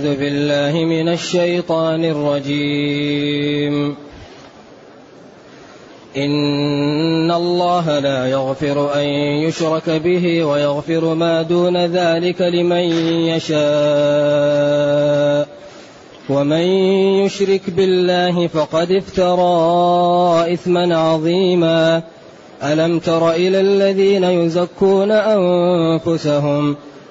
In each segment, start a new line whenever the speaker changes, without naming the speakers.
أعوذ بالله من الشيطان الرجيم. إن الله لا يغفر أن يشرك به ويغفر ما دون ذلك لمن يشاء. ومن يشرك بالله فقد افترى إثما عظيما. ألم تر إلى الذين يزكون أنفسهم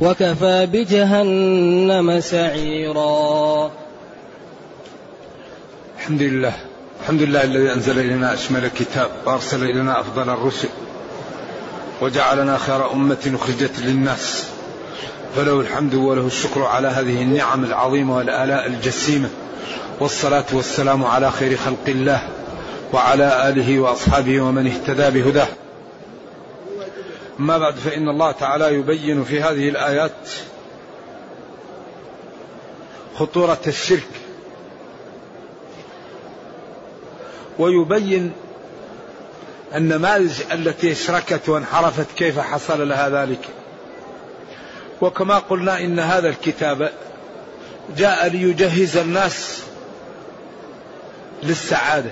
وكفى بجهنم سعيرا.
الحمد لله. الحمد لله الذي أنزل إلينا أشمل الكتاب وأرسل إلينا أفضل الرسل وجعلنا خير أمة أخرجت للناس. فله الحمد وله الشكر على هذه النعم العظيمة والآلاء الجسيمة. والصلاة والسلام على خير خلق الله وعلى آله وأصحابه ومن اهتدى بهداه. أما بعد فإن الله تعالى يبين في هذه الآيات خطورة الشرك. ويبين النماذج التي اشركت وانحرفت كيف حصل لها ذلك. وكما قلنا إن هذا الكتاب جاء ليجهز الناس للسعادة.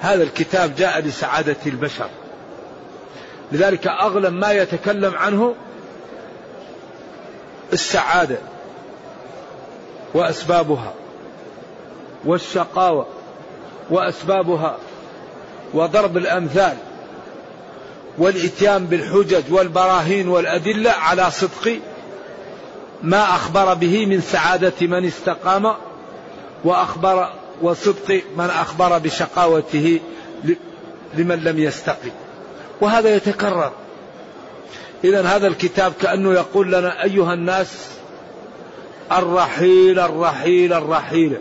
هذا الكتاب جاء لسعادة البشر. لذلك أغلب ما يتكلم عنه السعادة وأسبابها والشقاوة وأسبابها وضرب الأمثال والإتيان بالحجج والبراهين والأدلة على صدق ما أخبر به من سعادة من استقام وأخبر وصدق من أخبر بشقاوته لمن لم يستقم. وهذا يتكرر. اذا هذا الكتاب كأنه يقول لنا أيها الناس الرحيل الرحيل الرحيل.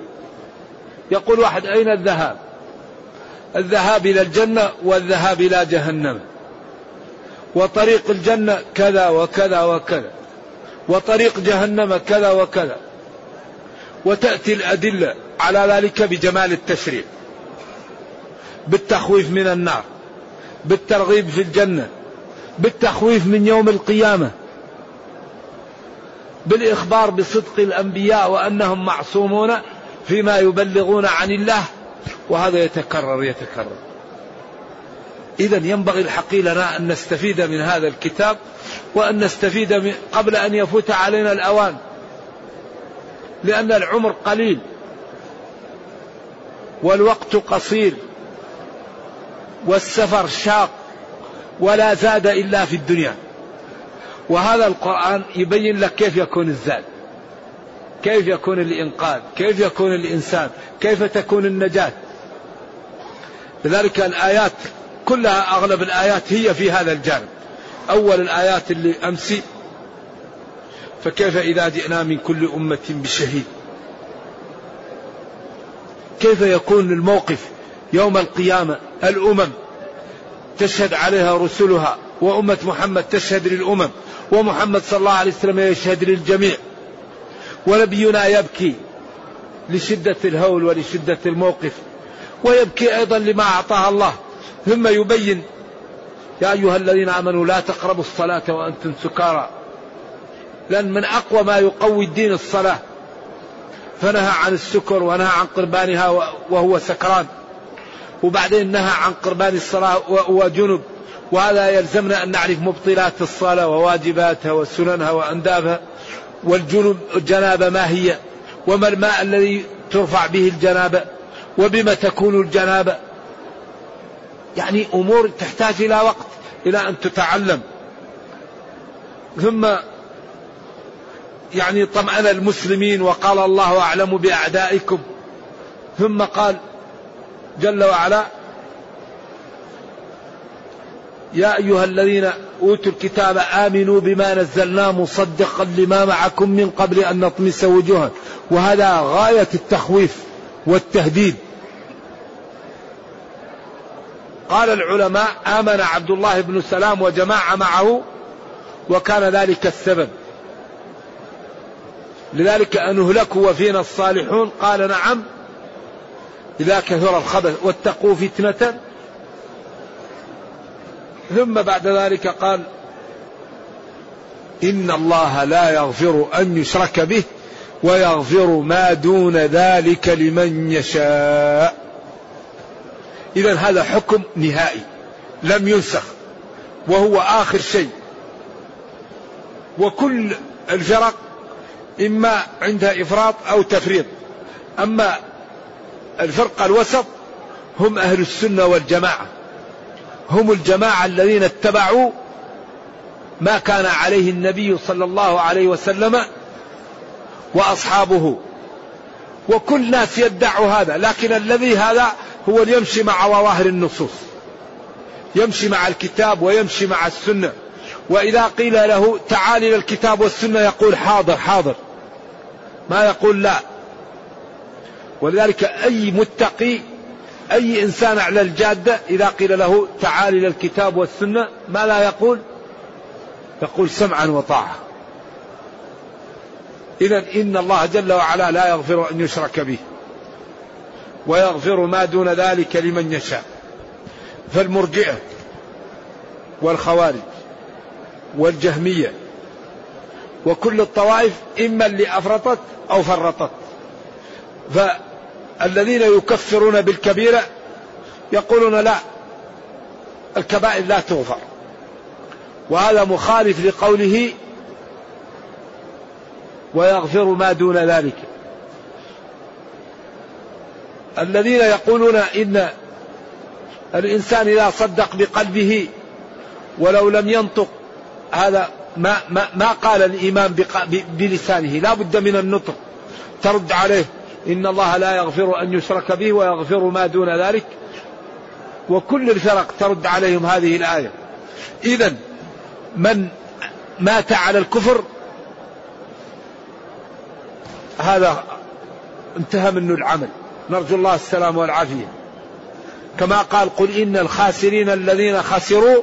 يقول واحد أين الذهاب؟ الذهاب إلى الجنة والذهاب إلى جهنم. وطريق الجنة كذا وكذا وكذا. وطريق جهنم كذا وكذا. وتأتي الأدلة على ذلك بجمال التشريع. بالتخويف من النار. بالترغيب في الجنة بالتخويف من يوم القيامة بالإخبار بصدق الأنبياء وأنهم معصومون فيما يبلغون عن الله وهذا يتكرر يتكرر. إذا ينبغي الحقي لنا أن نستفيد من هذا الكتاب وأن نستفيد من قبل أن يفوت علينا الأوان لأن العمر قليل والوقت قصير. والسفر شاق ولا زاد إلا في الدنيا. وهذا القرآن يبين لك كيف يكون الزاد كيف يكون الإنقاذ كيف يكون الإنسان كيف تكون النجاة. لذلك الآيات كلها أغلب الآيات هي في هذا الجانب. أول الآيات اللي أمسي فكيف إذا جئنا من كل أمة بشهيد؟ كيف يكون الموقف؟ يوم القيامة الأمم تشهد عليها رسلها وأمة محمد تشهد للأمم ومحمد صلى الله عليه وسلم يشهد للجميع. ونبينا يبكي لشدة الهول ولشدة الموقف ويبكي أيضا لما أعطاه الله. ثم يبين يا أيها الذين آمنوا لا تقربوا الصلاة وأنتم سكارى. لأن من أقوى ما يقوي الدين الصلاة. فنهى عن السكر ونهى عن قربانها وهو سكران. وبعدين نهى عن قربان الصلاة وجنب. وهذا يلزمنا أن نعرف مبطلات الصلاة وواجباتها وسننها وأندابها. والجنب الجنابة ما هي؟ وما الماء الذي ترفع به الجنابة؟ وبما تكون الجنابة؟ يعني أمور تحتاج إلى وقت إلى أن تتعلم. ثم يعني طمأن المسلمين وقال الله أعلم بأعدائكم. ثم قال جل وعلا. يا أيها الذين أوتوا الكتاب آمنوا بما نزلنا مصدقا لما معكم من قبل أن نطمس وجوها. وهذا غاية التخويف والتهديد. قال العلماء آمن عبد الله بن سلام وجماعة معه وكان ذلك السبب. لذلك أن نهلكوا وفينا الصالحون. قال نعم. إذا كثر الخبث واتقوا فتنة. ثم بعد ذلك قال إن الله لا يغفر أن يشرك به ويغفر ما دون ذلك لمن يشاء. إذا هذا حكم نهائي لم ينسخ وهو آخر شيء. وكل الفرق إما عندها إفراط أو تفريط. أما الفرقة الوسط هم أهل السنة والجماعة. هم الجماعة الذين اتبعوا ما كان عليه النبي صلى الله عليه وسلم وأصحابه. وكل ناس يدعوا هذا لكن الذي هذا هو اللي يمشي مع ظواهر النصوص. يمشي مع الكتاب ويمشي مع السنة. وإذا قيل له تعال إلى الكتاب والسنة يقول حاضر حاضر. ما يقول لا. ولذلك أي متقي أي إنسان على الجادة إذا قيل له تعال إلى الكتاب والسنة ما لا يقول؟ يقول سمعا وطاعة. إذا إن الله جل وعلا لا يغفر أن يشرك به ويغفر ما دون ذلك لمن يشاء. فالمرجئة والخوارج والجهمية وكل الطوائف إما اللي أفرطت أو فرطت. فالذين يكفرون بالكبيرة يقولون لا الكبائر لا تغفر. وهذا مخالف لقوله ويغفر ما دون ذلك. الذين يقولون إن الإنسان إذا صدق بقلبه ولو لم ينطق هذا ما ما, ما قال الإيمان بلسانه. لا بد من النطق ترد عليه. إن الله لا يغفر أن يشرك به ويغفر ما دون ذلك. وكل الفرق ترد عليهم هذه الآية. اذا من مات على الكفر هذا انتهى منه العمل. نرجو الله السلام والعافية. كما قال قل إن الخاسرين الذين خسروا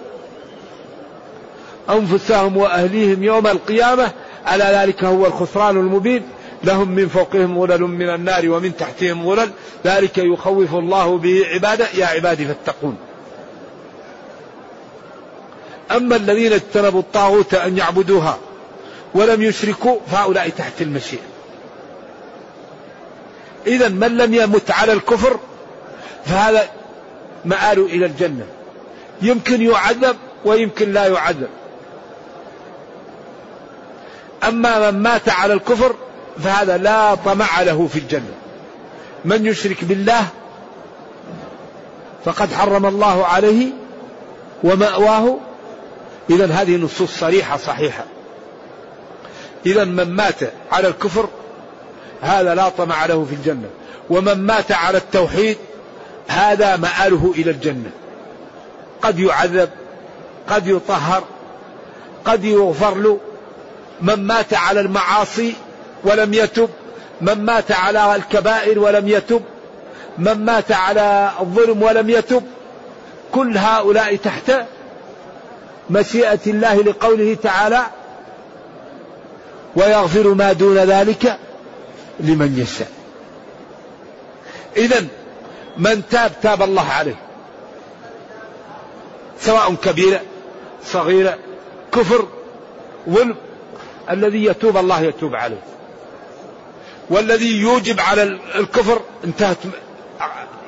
أنفسهم وأهليهم يوم القيامة ألا ذلك هو الخسران المبين. لهم من فوقهم ظلل من النار ومن تحتهم ظلل ذلك يخوف الله به عباده. يا عبادي فاتقون. أما الذين اجتنبوا الطاغوت أن يعبدوها ولم يشركوا فهؤلاء تحت المشيئة. إذا من لم يمت على الكفر فهذا مآل إلى الجنة. يمكن يعذب ويمكن لا يعذب. أما من مات على الكفر فهذا لا طمع له في الجنة. من يشرك بالله فقد حرم الله عليه ومأواه. إذا هذه نصوص صريحة صحيحة. إذا من مات على الكفر هذا لا طمع له في الجنة. ومن مات على التوحيد هذا مآله إلى الجنة. قد يعذب قد يطهر قد يغفر له. من مات على المعاصي ولم يتب من مات على الكبائر ولم يتب من مات على الظلم ولم يتب. كل هؤلاء تحت مشيئة الله لقوله تعالى ويغفر ما دون ذلك لمن يشاء. إذا من تاب تاب الله عليه سواء كبيرة صغيرة كفر ظلم الذي يتوب الله يتوب عليه. والذي يوجب على الكفر انتهت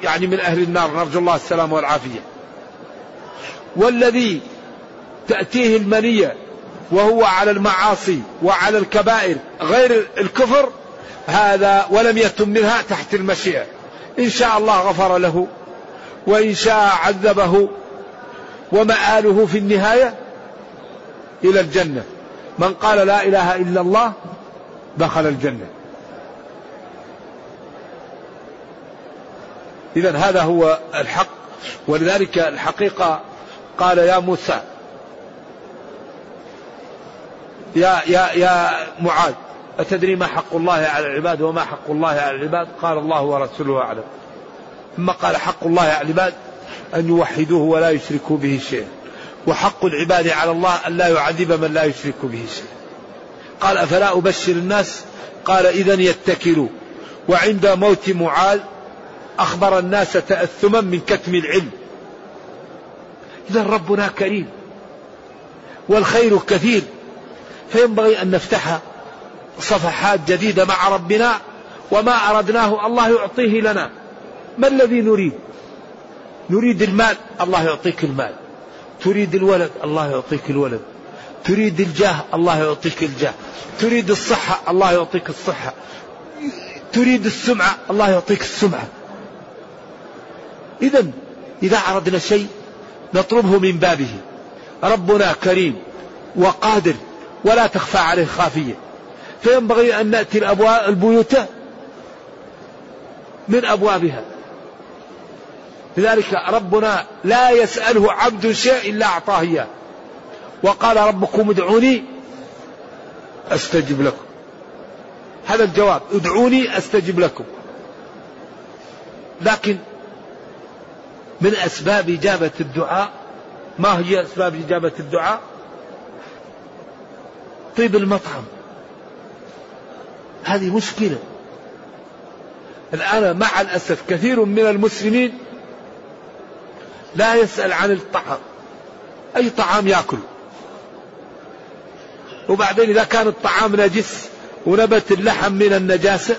يعني من أهل النار. نرجو الله السلامة والعافية. والذي تأتيه المنية وهو على المعاصي وعلى الكبائر غير الكفر هذا ولم يتم منها تحت المشيئة. إن شاء الله غفر له وإن شاء عذبه ومآله في النهاية إلى الجنة. من قال لا إله إلا الله دخل الجنة. إذا هذا هو الحق. ولذلك الحقيقة قال يا موسى يا يا يا معاذ أتدري ما حق الله على العباد وما حق الله على العباد؟ قال الله ورسوله أعلم. ثم قال حق الله على العباد أن يوحدوه ولا يشركوا به شيئا. وحق العباد على الله أن لا يعذب من لا يشرك به شيئا. قال أفلا أبشر الناس؟ قال إذا يتكلوا. وعند موت معاذ أخبر الناس تأثما من كتم العلم. إذا ربنا كريم والخير كثير فينبغي أن نفتح صفحات جديدة مع ربنا وما أردناه الله يعطيه لنا. ما الذي نريد؟ نريد المال الله يعطيك المال. تريد الولد الله يعطيك الولد. تريد الجاه الله يعطيك الجاه. تريد الصحة الله يعطيك الصحة. تريد السمعة الله يعطيك السمعة. إذا إذا أردنا شيء نطلبه من بابه. ربنا كريم وقادر ولا تخفى عليه خافية. فينبغي أن نأتي الأبواب البيوت من أبوابها. لذلك ربنا لا يسأله عبد شيء إلا أعطاه إياه. وقال ربكم ادعوني أستجب لكم. هذا الجواب. ادعوني أستجب لكم. لكن من أسباب إجابة الدعاء. ما هي أسباب إجابة الدعاء؟ طيب المطعم. هذه مشكلة. الآن مع الأسف كثير من المسلمين لا يسأل عن الطعام. أي طعام يأكل؟ وبعدين إذا كان الطعام نجس ونبت اللحم من النجاسة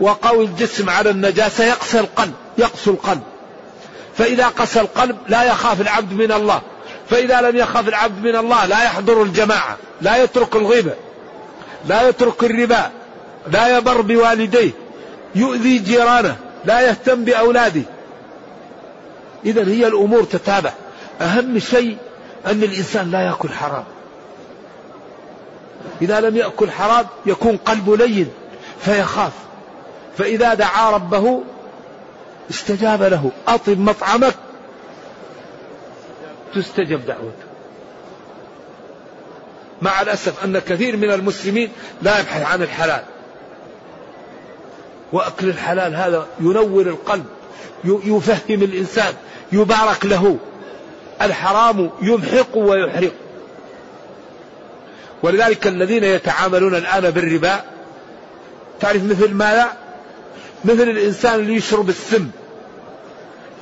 وقوي الجسم على النجاسة يقسى القلب يقسو القلب. فإذا قسى القلب لا يخاف العبد من الله. فإذا لم يخاف العبد من الله لا يحضر الجماعة لا يترك الغيبة لا يترك الربا لا يبر بوالديه يؤذي جيرانه لا يهتم بأولاده. إذا هي الأمور تتابع. أهم شيء أن الإنسان لا يأكل حرام. إذا لم يأكل حرام يكون قلبه لين فيخاف. فإذا دعا ربه استجاب له. أطب مطعمك. تستجب دعوته. مع الأسف أن كثير من المسلمين لا يبحث عن الحلال. وأكل الحلال هذا ينور القلب. يفهم الإنسان. يبارك له. الحرام يمحق ويحرق. ولذلك الذين يتعاملون الآن بالربا تعرف مثل ماذا؟ مثل الإنسان اللي يشرب السم.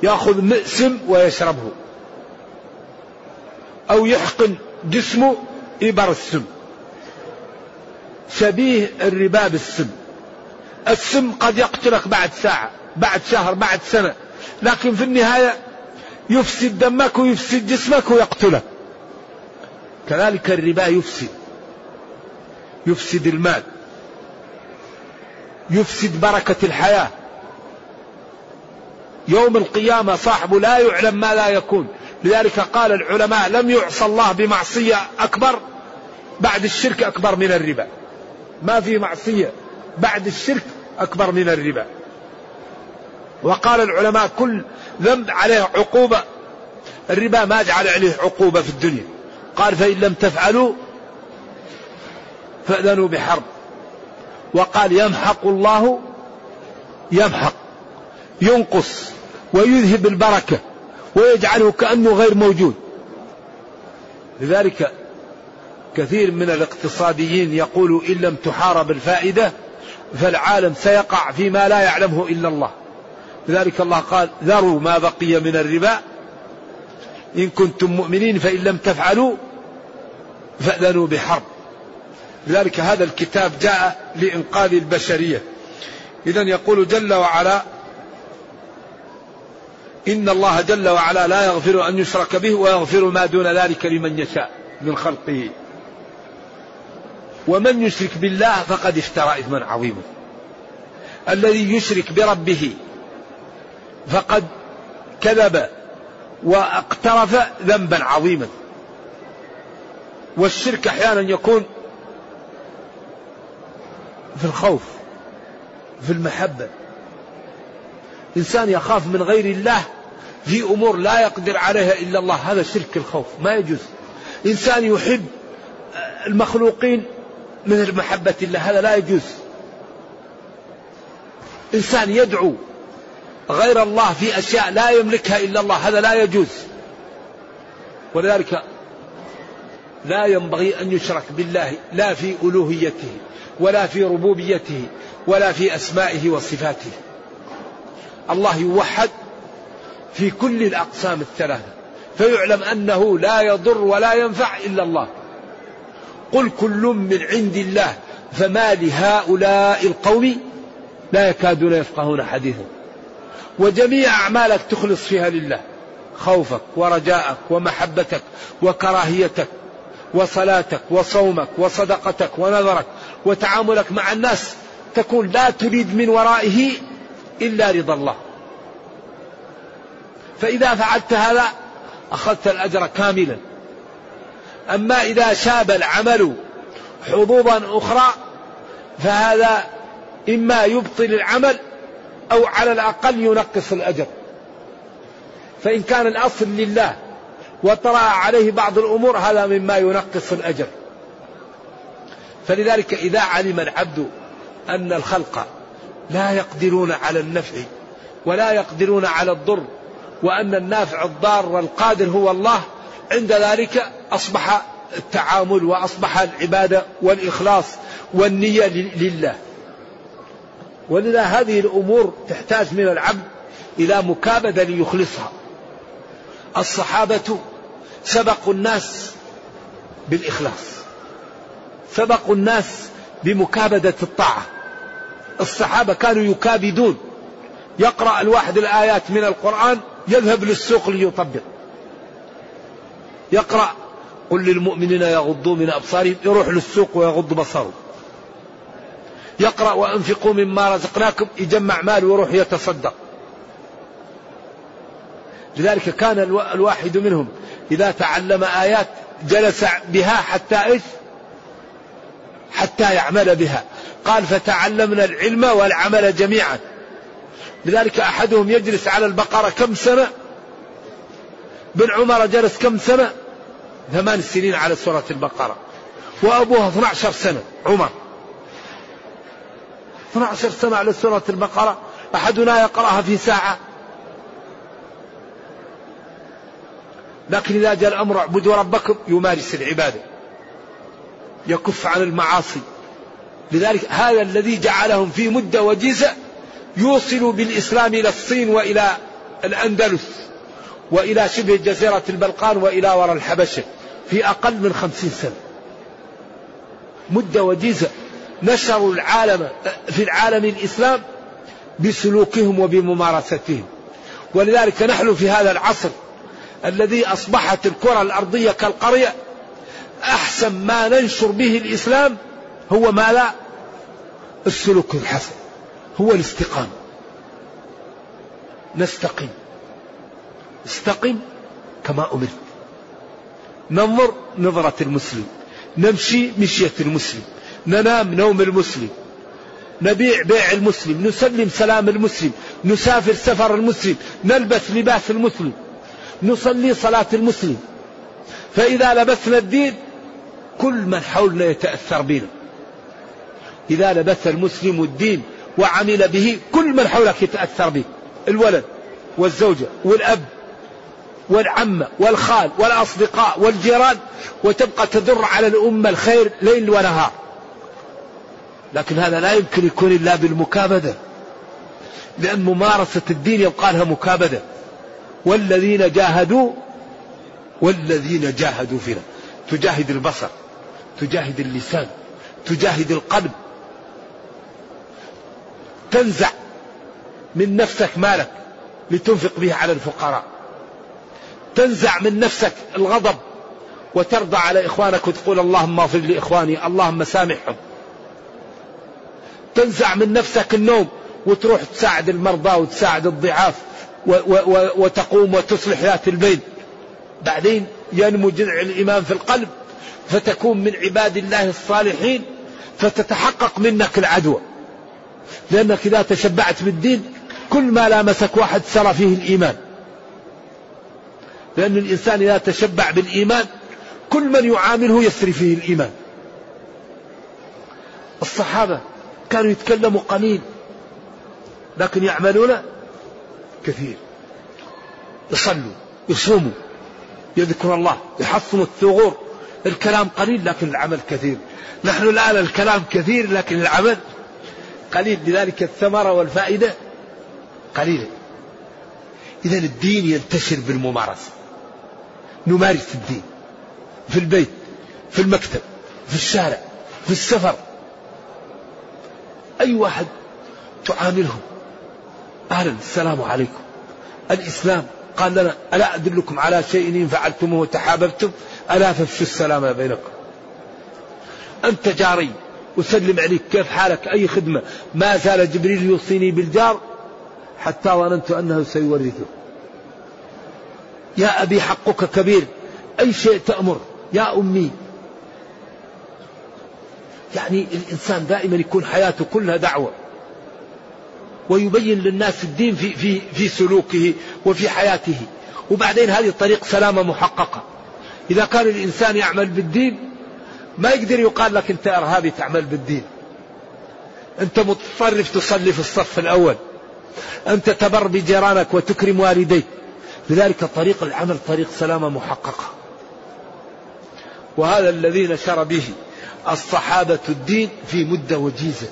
يأخذ سم ويشربه. أو يحقن جسمه إبر السم. شبيه الربا بالسم. السم قد يقتلك بعد ساعة بعد شهر بعد سنة. لكن في النهاية يفسد دمك ويفسد جسمك ويقتلك كذلك الربا يفسد. يفسد المال. يفسد بركة الحياة. يوم القيامة صاحبه لا يعلم ما لا يكون. لذلك قال العلماء لم يعصى الله بمعصية أكبر بعد الشرك أكبر من الربا. ما في معصية بعد الشرك أكبر من الربا. وقال العلماء كل ذنب عليه عقوبة. الربا ما جعل عليه عقوبة في الدنيا. قال فإن لم تفعلوا فأذنوا بحرب. وقال يمحق الله يمحق ينقص ويذهب البركة ويجعله كأنه غير موجود. لذلك كثير من الاقتصاديين يقول إن لم تحارب الفائدة فالعالم سيقع فيما لا يعلمه إلا الله. لذلك الله قال ذروا ما بقي من الربا إن كنتم مؤمنين فإن لم تفعلوا فأذنوا بحرب. لذلك هذا الكتاب جاء لإنقاذ البشرية. إذا يقول جل وعلا إن الله جل وعلا لا يغفر أن يشرك به ويغفر ما دون ذلك لمن يشاء من خلقه. ومن يشرك بالله فقد افترى إثما عظيما. الذي يشرك بربه فقد كذب واقترف ذنبا عظيما. والشرك أحيانا يكون في الخوف في المحبة. إنسان يخاف من غير الله في أمور لا يقدر عليها إلا الله هذا شرك الخوف ما يجوز. إنسان يحب المخلوقين من محبه الله هذا لا يجوز. إنسان يدعو غير الله في أشياء لا يملكها إلا الله هذا لا يجوز. ولذلك لا ينبغي أن يشرك بالله لا في ألوهيته ولا في ربوبيته ولا في أسمائه وصفاته. الله يوحد في كل الأقسام الثلاثة فيعلم أنه لا يضر ولا ينفع إلا الله. قل كل من عند الله فما لهؤلاء القوم لا يكادون يفقهون حديثا وجميع أعمالك تخلص فيها لله خوفك ورجاءك ومحبتك وكراهيتك وصلاتك وصومك وصدقتك ونذرك وتعاملك مع الناس تكون لا تريد من ورائه إلا رضا الله. فإذا فعلت هذا أخذت الأجر كاملا. أما إذا شاب العمل حظوظا أخرى فهذا إما يبطل العمل أو على الأقل ينقص الأجر. فإن كان الأصل لله وطرأ عليه بعض الأمور هذا مما ينقص الأجر. فلذلك إذا علم العبد أن الخلق لا يقدرون على النفع ولا يقدرون على الضر وأن النافع الضار القادر هو الله عند ذلك أصبح التعامل وأصبح العبادة والإخلاص والنية لله. ولذا هذه الأمور تحتاج من العبد إلى مكابدة ليخلصها. الصحابة سبقوا الناس بالإخلاص سبقوا الناس بمكابدة الطاعة. الصحابة كانوا يكابدون. يقرأ الواحد الآيات من القرآن يذهب للسوق ليطبق. يقرأ قل للمؤمنين يغضوا من أبصارهم يروح للسوق ويغض بصره يقرأ وأنفقوا مما رزقناكم يجمع مال ويروح يتصدق. لذلك كان الواحد منهم إذا تعلم آيات جلس بها حتى إيش؟ حتى يعمل بها. قال فتعلمنا العلم والعمل جميعا. لذلك أحدهم يجلس على البقرة كم سنة؟ بن عمر جلس كم سنة؟ ثمان سنين على سورة البقرة. وأبوها 12 سنة عمر. 12 سنة على سورة البقرة. أحدنا يقرأها في ساعة. لكن إذا جاء الأمر اعبدوا ربكم يمارس العبادة. يكف عن المعاصي. لذلك هذا الذي جعلهم في مدة وجيزة يوصل بالإسلام إلى الصين وإلى الأندلس وإلى شبه جزيرة البلقان وإلى وراء الحبشة في أقل من خمسين سنة. مدة وجيزة. نشروا العالم في العالم الإسلام بسلوكهم وبممارستهم. ولذلك نحن في هذا العصر الذي أصبحت الكرة الأرضية كالقرية أحسن ما ننشر به الإسلام هو ما لا السلوك الحسن هو الاستقامة. نستقيم. استقم كما أمرت. ننظر نظرة المسلم. نمشي مشية المسلم. ننام نوم المسلم. نبيع بيع المسلم. نسلم سلام المسلم. نسافر سفر المسلم. نلبس لباس المسلم. نصلي صلاة المسلم. فإذا لبسنا الدين كل من حولنا يتأثر بنا. إذا لبس المسلم الدين وعمل به كل من حولك يتأثر به الولد والزوجة والأب والعمة والخال والأصدقاء والجيران وتبقى تدر على الأمة الخير ليل ونهار. لكن هذا لا يمكن يكون إلا بالمكابدة لأن ممارسة الدين يبقى لها مكابدة. والذين جاهدوا والذين جاهدوا فينا. تجاهد البصر تجاهد اللسان تجاهد القلب. تنزع من نفسك مالك لتنفق به على الفقراء. تنزع من نفسك الغضب وترضى على إخوانك وتقول اللهم اغفر لإخواني اللهم سامحهم. تنزع من نفسك النوم وتروح تساعد المرضى وتساعد الضعاف. وتقوم وتصلح ذات البين بعدين ينمو جذع الإيمان في القلب فتكون من عباد الله الصالحين فتتحقق منك العدوى. لأنك إذا تشبعت بالدين كل ما لامسك واحد سرى فيه الإيمان. لأن الإنسان إذا تشبع بالإيمان كل من يعامله يسري فيه الإيمان. الصحابة كانوا يتكلموا قليل لكن يعملون كثير. يصلوا يصوموا يذكر الله يحصنوا الثغور. الكلام قليل لكن العمل كثير. نحن الآن الكلام كثير لكن العمل قليل. لذلك الثمرة والفائدة قليلة. إذا الدين ينتشر بالممارسة. نمارس الدين في البيت في المكتب في الشارع في السفر. أي واحد تعامله أهلا. السلام عليكم. الإسلام قال لنا ألا أدلكم على شيء إن فعلتموه تحاببتم ألا فافشوا السلام بينكم. أنت جاري أسلم عليك. كيف حالك؟ أي خدمة؟ ما زال جبريل يوصيني بالجار حتى ظننت أنه سيورثه. يا أبي حقك كبير. أي شيء تأمر؟ يا أمي. يعني الإنسان دائما يكون حياته كلها دعوة. ويبين للناس الدين في, في, في سلوكه وفي حياته. وبعدين هذه طريق سلامة محققة. إذا كان الإنسان يعمل بالدين ما يقدر يقال لك أنت إرهابي تعمل بالدين. أنت متطرف تصلي في الصف الأول. أنت تبر بجيرانك وتكرم والديك. لذلك طريق العمل طريق سلامة محققة. وهذا الذي نشر به الصحابة الدين في مدة وجيزة.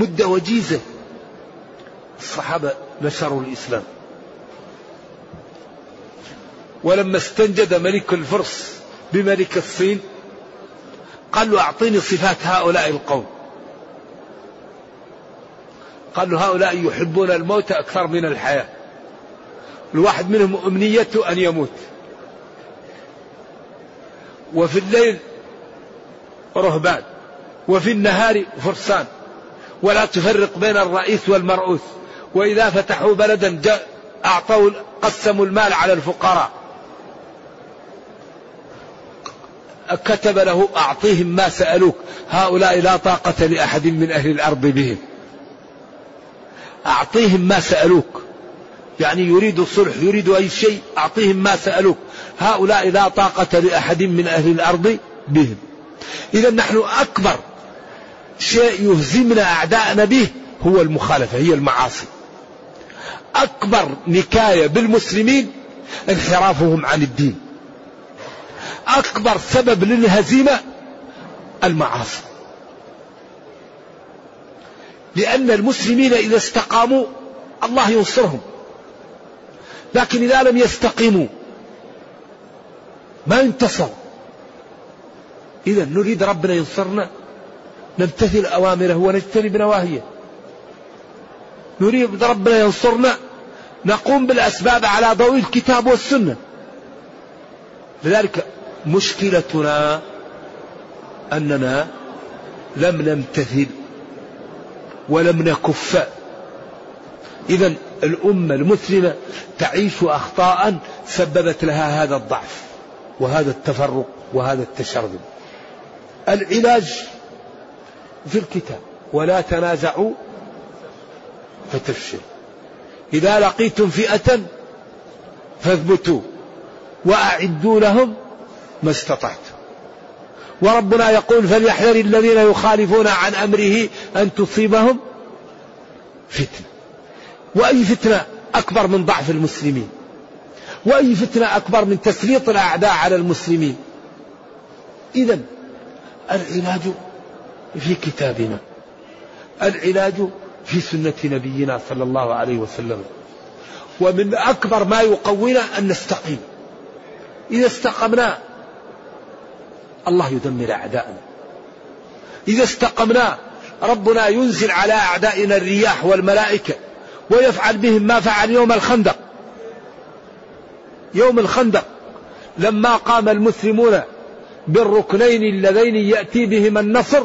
مدة وجيزة. الصحابة نشروا الإسلام. ولما استنجد ملك الفرس بملك الصين قال له أعطيني صفات هؤلاء القوم. قال له هؤلاء يحبون الموت أكثر من الحياة. الواحد منهم أمنيته أن يموت. وفي الليل رهبان وفي النهار فرسان. ولا تفرق بين الرئيس والمرؤوس. وإذا فتحوا بلدا أعطوا قسموا المال على الفقراء. كتب له أعطيهم ما سألوك. هؤلاء لا طاقة لأحد من أهل الأرض بهم. أعطيهم ما سألوك. يعني يريد الصلح يريد أي شيء أعطيهم ما سألوك. هؤلاء لا طاقة لأحد من أهل الأرض بهم. إذا نحن أكبر شيء يهزمنا أعداءنا به هو المخالفة هي المعاصي. أكبر نكاية بالمسلمين انحرافهم عن الدين. أكبر سبب للهزيمة المعاصي. لأن المسلمين إذا استقاموا الله ينصرهم. لكن إذا لم يستقيموا ما ينتصر إذا نريد ربنا ينصرنا نمتثل أوامره ونجتنب نواهيه. نريد ربنا ينصرنا نقوم بالأسباب على ضوء الكتاب والسنة. لذلك مشكلتنا أننا لم نمتثل ولم نكف. إذا الأمة المسلمة تعيش أخطاء سببت لها هذا الضعف وهذا التفرق وهذا التشرذم. العلاج في الكتاب ولا تنازعوا فتفشل إذا لقيتم فئة فاثبتوا وأعدوا لهم ما استطعتم. وربنا يقول فليحذر الذين يخالفون عن أمره أن تصيبهم فتنة. وأي فتنة أكبر من ضعف المسلمين؟ وأي فتنة أكبر من تسليط الأعداء على المسلمين؟ إذا العلاج في كتابنا. العلاج في سنة نبينا صلى الله عليه وسلم. ومن أكبر ما يقوينا أن نستقيم. إذا استقمنا الله يدمر أعداءنا. إذا استقمنا ربنا ينزل على أعدائنا الرياح والملائكة ويفعل بهم ما فعل يوم الخندق. يوم الخندق. لما قام المسلمون بالركنين اللذين يأتي بهما النصر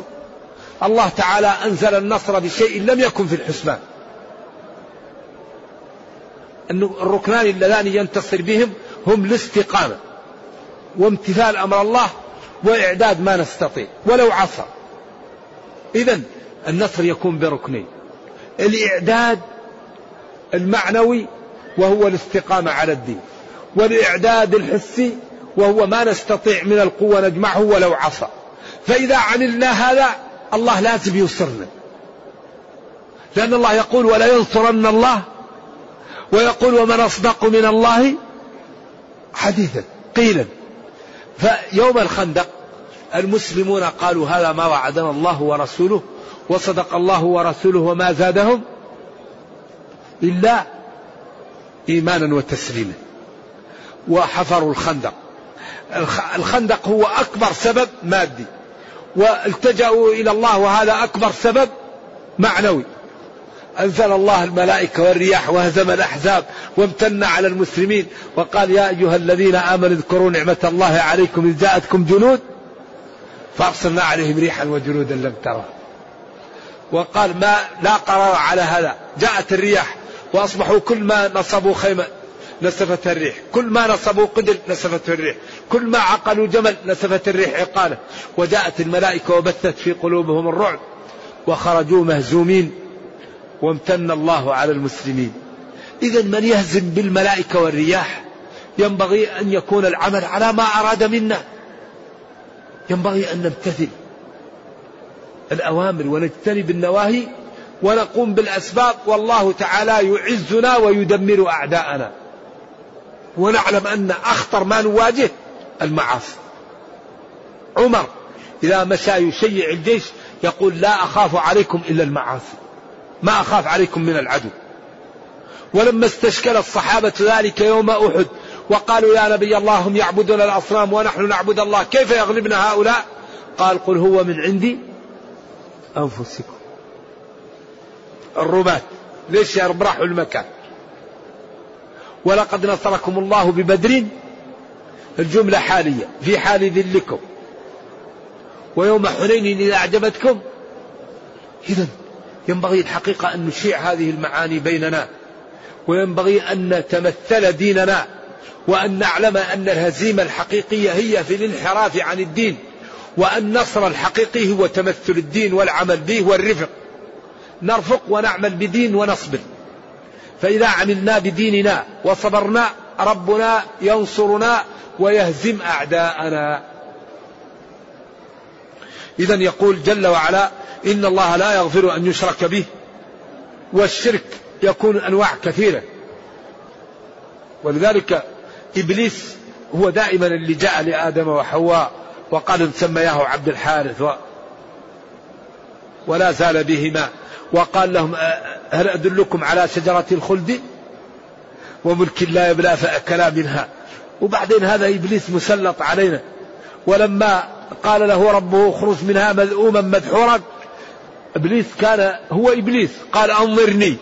الله تعالى أنزل النصر بشيء لم يكن في الحسبان. الركنان اللذان ينتصر بهم هم الاستقامة وامتثال أمر الله وإعداد ما نستطيع ولو عصى. إذا النصر يكون بركنين. الإعداد المعنوي وهو الاستقامة على الدين والإعداد الحسي وهو ما نستطيع من القوة نجمعه ولو عصى. فإذا عملنا هذا الله لازم ينصرنا لأن الله يقول ولا ينصرن الله ويقول ومن أصدق من الله حديثا قيلا. فيوم الخندق المسلمون قالوا هذا ما وعدنا الله ورسوله وصدق الله ورسوله وما زادهم إلا إيمانا وتسليما. وحفروا الخندق. الخندق هو أكبر سبب مادي. والتجأوا إلى الله وهذا أكبر سبب معنوي. أنزل الله الملائكة والرياح وهزم الأحزاب وامتن على المسلمين وقال يا أيها الذين آمنوا اذكروا نعمة الله عليكم إذ جاءتكم جنود فأرسلنا عليهم ريحا وجنودا لم تروا وقال ما لا قرار على هذا. جاءت الرياح وأصبحوا كل ما نصبوا خيمة. نسفت الريح. كل ما نصبوا قدر نسفته الريح. كل ما عقلوا جمل نسفت الريح عقاله وجاءت الملائكة وبثت في قلوبهم الرعب. وخرجوا مهزومين. وامتن الله على المسلمين. إذا من يهزم بالملائكة والرياح ينبغي أن يكون العمل على ما أراد منا. ينبغي أن نمتثل الأوامر ونجتنب النواهي ونقوم بالأسباب. والله تعالى يعزنا ويدمر أعداءنا. ونعلم أن أخطر ما نواجه المعاصي. عمر إذا مشى يشيع الجيش يقول لا أخاف عليكم إلا المعاصي. ما أخاف عليكم من العدو. ولما استشكل الصحابة ذلك يوم أحد وقالوا يا نبي الله هم يعبدون الأصنام ونحن نعبد الله كيف يغلبنا هؤلاء؟ قال قل هو من عندي أنفسكم. الرماة ليش يربحوا المكان؟ ولقد نصركم الله ببدر. الجملة حالية في حال ذلكم. ويوم حنين إذا أعجبتكم. إذا ينبغي الحقيقة أن نشيع هذه المعاني بيننا. وينبغي أن نتمثل ديننا. وأن نعلم أن الهزيمة الحقيقية هي في الانحراف عن الدين. وأن النصر الحقيقي هو تمثل الدين والعمل به والرفق. نرفق ونعمل بدين ونصبر. فإذا عملنا بديننا وصبرنا ربنا ينصرنا ويهزم أعداءنا. إذا يقول جل وعلا إن الله لا يغفر أن يشرك به والشرك يكون أنواع كثيرة. ولذلك إبليس هو دائما اللي جاء لآدم وحواء وقال سمياه عبد الحارث و ولا زال بهما. وقال لهم هل أدلكم على شجرة الخلد وملك لا يبلى فأكلا منها؟ وبعدين هذا إبليس مسلط علينا. ولما قال له ربه اخرج منها مذءوما مدحورا إبليس كان هو إبليس. قال أنظرني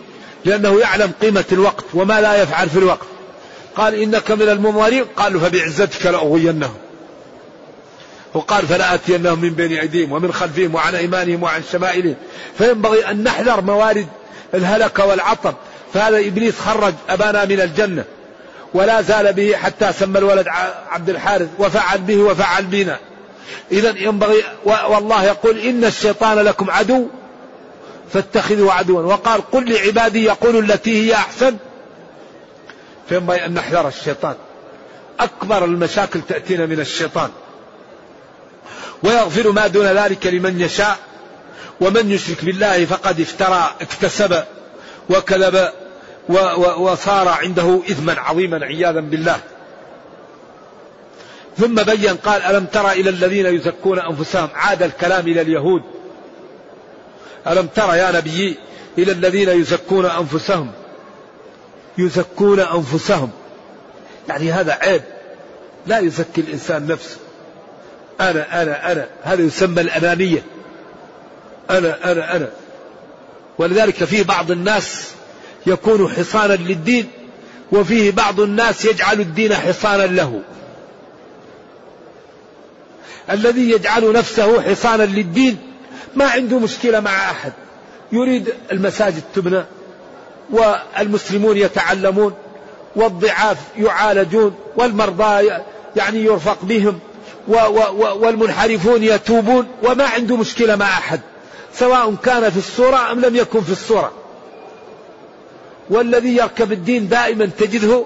لأنه يعلم قيمة الوقت وما لا يفعل في الوقت. قال إنك من المنظرين قالوا فبعزتك لأغوينهم. وقال فلا اتينهم من بين أيديهم ومن خلفهم وعن أيمانهم وعن شمائلهم. فينبغي أن نحذر موارد الهلكه والعطب فهذا إبليس خرج أبانا من الجنة ولا زال به حتى سمى الولد عبد الحارث وفعل به وفعل بنا. إذا ينبغي والله يقول إن الشيطان لكم عدو فاتخذوا عدوا. وقال قل لعبادي يقولوا التي هي أحسن. فينبغي أن نحذر الشيطان. أكبر المشاكل تأتينا من الشيطان. ويغفر ما دون ذلك لمن يشاء. ومن يشرك بالله فقد افترى اكتسب وكذب وصار عنده إثما عظيما عياذا بالله. ثم بين قال ألم ترى إلى الذين يزكون أنفسهم؟ عاد الكلام إلى اليهود. ألم ترى يا نبي إلى الذين يزكون أنفسهم؟ يزكون أنفسهم. يعني هذا عيب. لا يزكي الإنسان نفسه. أنا أنا أنا. هذا يسمى الأنانية. أنا أنا أنا. ولذلك في بعض الناس يكون حصانا للدين وفيه بعض الناس يجعل الدين حصانا له. الذي يجعل نفسه حصانا للدين ما عنده مشكلة مع أحد. يريد المساجد تبنى والمسلمون يتعلمون والضعاف يعالجون والمرضى يعني يرفق بهم والمنحرفون يتوبون وما عنده مشكلة مع أحد. سواء كان في الصورة أم لم يكن في الصورة. والذي يركب الدين دائما تجده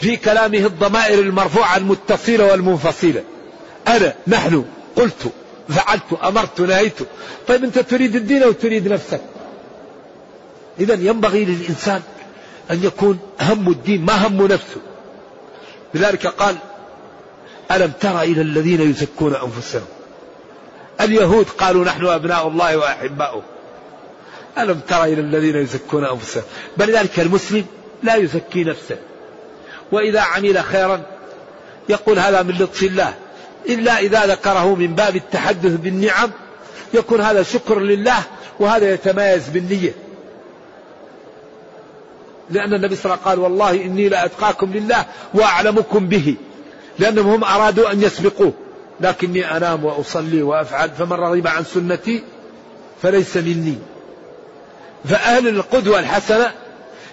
في كلامه الضمائر المرفوعة المتصلة والمنفصلة. أنا نحن قلت فعلت أمرت نهيت. طيب أنت تريد الدين أو تريد نفسك؟ إذا ينبغي للإنسان أن يكون هم الدين ما هم نفسه. لذلك قال ألم تر إلى الذين يزكون أنفسهم؟ اليهود قالوا نحن أبناء الله وأحباؤه. ألم تر إلى الذين يزكون أنفسهم؟ بل ذلك المسلم لا يزكي نفسه. وإذا عمل خيرا يقول هذا من لطف الله. إلا إذا ذكره من باب التحدث بالنعم يكون هذا شكر لله وهذا يتميز بالنية. لأن النبي صلى الله عليه وسلم قال والله إني لأتقاكم لله وأعلمكم به. لأنهم هم أرادوا أن يسبقوه. لكني أنام وأصلي وأفعل فمن رغب عن سنتي فليس مني. فأهل القدوة الحسنة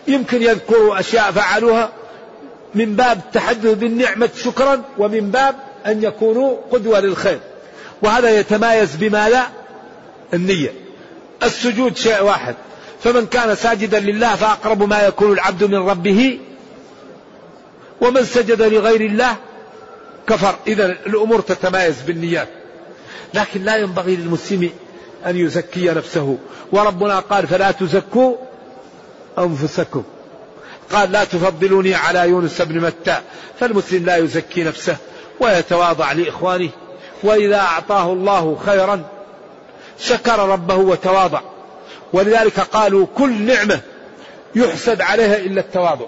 يمكن يذكروا أشياء فعلوها من باب التحدث بالنعمة شكرا ومن باب أن يكونوا قدوة للخير. وهذا يتمايز بما لا النية. السجود شيء واحد. فمن كان ساجدا لله فأقرب ما يكون العبد من ربه ومن سجد لغير الله كفر. إذا الأمور تتمايز بالنيات. لكن لا ينبغي للمسلم أن يزكي نفسه. وربنا قال فلا تزكوا أنفسكم. قال لا تفضلوني على يونس بن متى. فالمسلم لا يزكي نفسه ويتواضع لإخوانه. وإذا أعطاه الله خيرا شكر ربه وتواضع. ولذلك قالوا كل نعمة يحسد عليها إلا التواضع.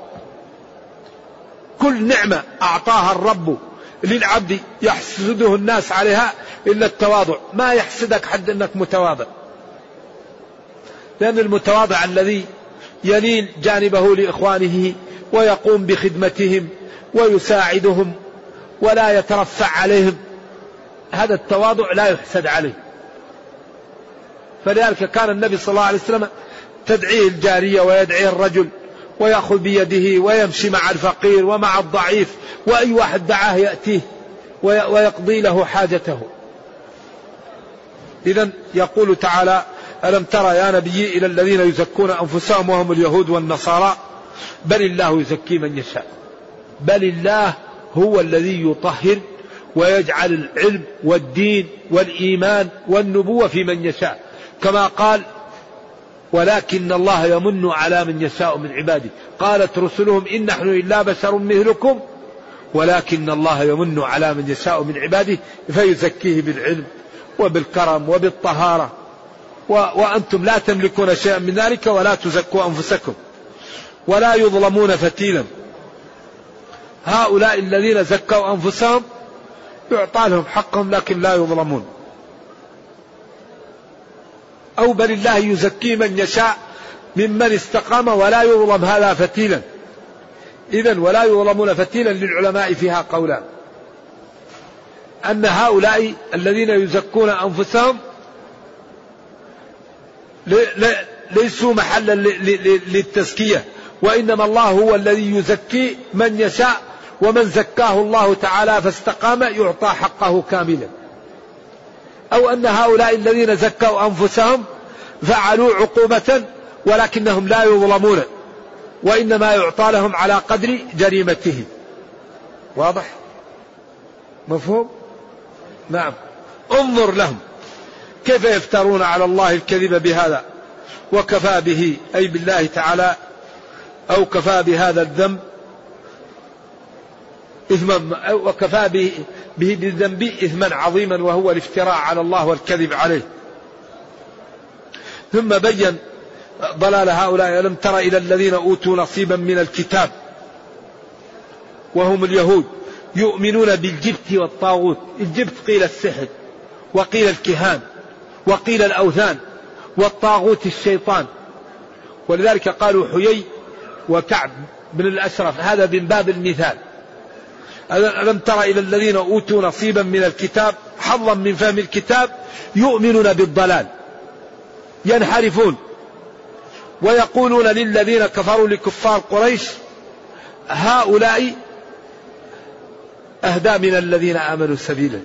كل نعمة أعطاها الرب للعبد يحسده الناس عليها إلا التواضع. ما يحسدك حد أنك متواضع. لأن المتواضع الذي يلين جانبه لإخوانه ويقوم بخدمتهم ويساعدهم ولا يترفع عليهم هذا التواضع لا يحسد عليه. فلذلك كان النبي صلى الله عليه وسلم تدعيه الجارية ويدعيه الرجل ويأخذ بيده ويمشي مع الفقير ومع الضعيف وأي واحد دعاه يأتيه ويقضي له حاجته. إذا يقول تعالى ألم ترى يا نبي إلى الذين يزكون أنفسهم وهم اليهود والنصارى؟ بل الله يزكي من يشاء. بل الله هو الذي يطهر ويجعل العلم والدين والإيمان والنبوة في من يشاء. كما قال ولكن الله يمن على من يشاء من عباده. قالت رسلهم إن نحن إلا بشر مثلكم ولكن الله يمن على من يشاء من عباده فيزكيه بالعلم وبالكرم وبالطهارة. و وأنتم لا تملكون شيئا من ذلك ولا تزكوا أنفسكم ولا يظلمون فتيلا. هؤلاء الذين زكوا أنفسهم يعطى لهم حقهم لكن لا يظلمون. أو بل الله يزكي من يشاء ممن استقام ولا يظلم هذا فتيلا. إذا ولا يظلمون فتيلا للعلماء فيها قولان أن هؤلاء الذين يزكون أنفسهم ليسوا محلا للتزكية. وإنما الله هو الذي يزكي من يشاء ومن زكاه الله تعالى فاستقام يعطى حقه كاملا. أو أن هؤلاء الذين زكوا أنفسهم فعلوا عقوبة ولكنهم لا يظلمون وإنما يعطى لهم على قدر جريمتهم واضح؟ مفهوم؟ نعم. انظر لهم. كيف يفترون على الله الكذب بهذا؟ وكفى به أي بالله تعالى أو كفى بهذا الذنب إثما وكفى به, به بالذنب إثما عظيما وهو الافتراء على الله والكذب عليه. ثم بين ضلال هؤلاء ألم تر إلى الذين أوتوا نصيبا من الكتاب؟ وهم اليهود يؤمنون بالجبت والطاغوت. الجبت قيل السحر وقيل الكهان وقيل الأوثان والطاغوت الشيطان. ولذلك قالوا حيي وكعب بن الأشرف هذا من باب المثال. ألم تر إلى الذين أوتوا نصيبا من الكتاب حظا من فهم الكتاب يؤمنون بالضلال ينحرفون ويقولون للذين كفروا لكفار قريش هؤلاء أهدى من الذين آمنوا سبيلا.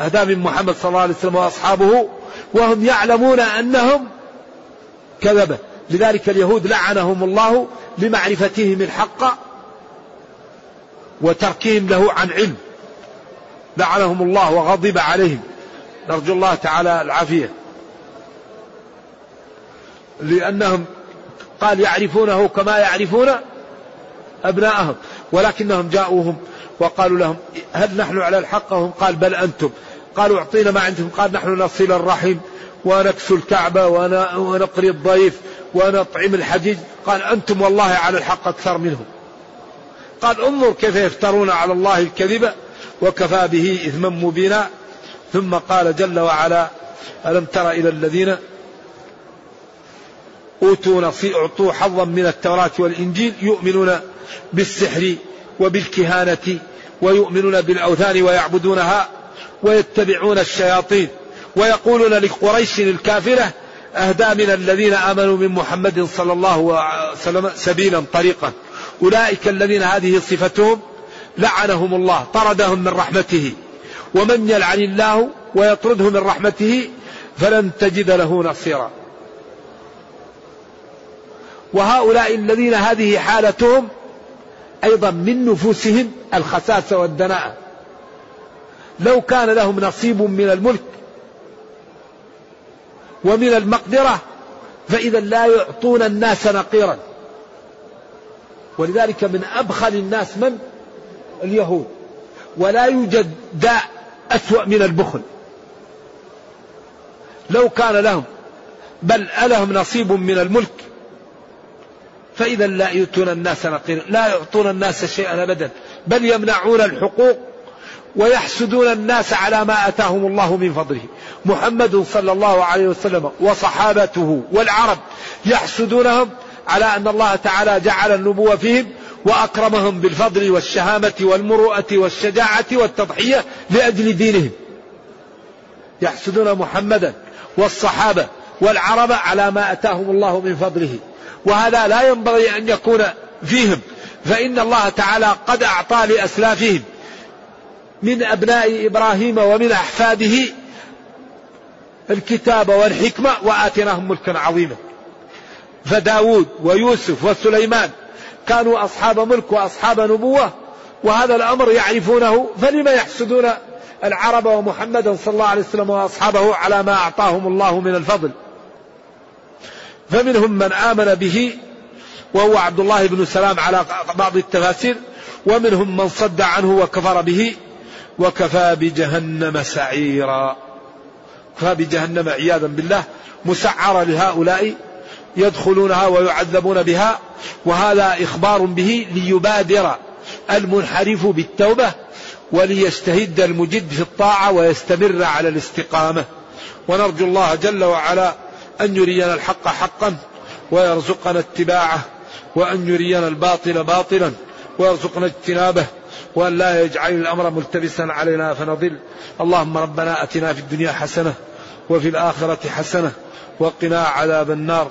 أهدى من محمد صلى الله عليه وسلم وأصحابه وهم يعلمون أنهم كذبة. لذلك اليهود لعنهم الله لمعرفتهم الحق وتركهم له عن علم. لعنهم الله وغضب عليهم. نرجو الله تعالى العافية. لأنهم قال يعرفونه كما يعرفون أبناءهم. ولكنهم جاءوهم وقالوا لهم هل نحن على الحق؟ هم قال بل أنتم. قالوا أعطينا ما عندكم قال نحن نصل الرحم ونكسو الكعبة ونقري الضيف ونطعم الحجيج. قال أنتم والله على الحق أكثر منهم. قال انظر كيف يفترون على الله الكذب وكفى به إثما مبينا. ثم قال جل وعلا ألم تر إلى الذين أوتوا نصي أعطوا حظا من التوراة والإنجيل يؤمنون بالسحر وبالكهانة ويؤمنون بالأوثان ويعبدونها ويتبعون الشياطين ويقولون لقريش الكافرة أهدى من الذين آمنوا من محمد صلى الله عليه وسلم سبيلا طريقا. أولئك الذين هذه صفتهم لعنهم الله طردهم من رحمته. ومن يلعن الله ويطرده من رحمته فلن تجد له نصيرا. وهؤلاء الذين هذه حالتهم أيضا من نفوسهم الخساسة والدناءة. لو كان لهم نصيب من الملك ومن المقدرة فإذا لا يعطون الناس نقيرا. ولذلك من أبخل الناس من؟ اليهود. ولا يوجد داء أسوأ من البخل. لو كان لهم بل ألهم نصيب من الملك. فإذا لا يؤتون الناس نقيرا لا يعطون الناس شيئا أبدا بل يمنعون الحقوق ويحسدون الناس على ما آتاهم الله من فضله. محمد صلى الله عليه وسلم وصحابته والعرب يحسدونهم على أن الله تعالى جعل النبوة فيهم وأكرمهم بالفضل والشهامة والمروءة والشجاعة والتضحية لأجل دينهم. يحسدون محمدا والصحابة والعرب على ما أتاهم الله من فضله. وهذا لا ينبغي أن يكون فيهم فإن الله تعالى قد أعطى لأسلافهم من أبناء إبراهيم ومن أحفاده الكتاب والحكمة وآتيناهم ملكا عظيما فداود ويوسف وسليمان كانوا أصحاب ملك وأصحاب نبوة وهذا الأمر يعرفونه فلما يحسدون العرب ومحمدا صلى الله عليه وسلم وأصحابه على ما أعطاهم الله من الفضل. فمنهم من آمن به وهو عبد الله بن سلام على بعض التفاسير ومنهم من صد عنه وكفر به وكفى بجهنم سعيرا. كفى بجهنم عياذا بالله مسعرة لهؤلاء يدخلونها ويعذبون بها وهذا إخبار به ليبادر المنحرف بالتوبة وليستهد المجد في الطاعة ويستمر على الاستقامة. ونرجو الله جل وعلا أن يرينا الحق حقا ويرزقنا اتباعه وأن يرينا الباطل باطلا ويرزقنا اجتنابه وأن لا يجعل الأمر ملتبسا علينا فنضل. اللهم ربنا أتنا في الدنيا حسنة وفي الآخرة حسنة وقنا عذاب النار.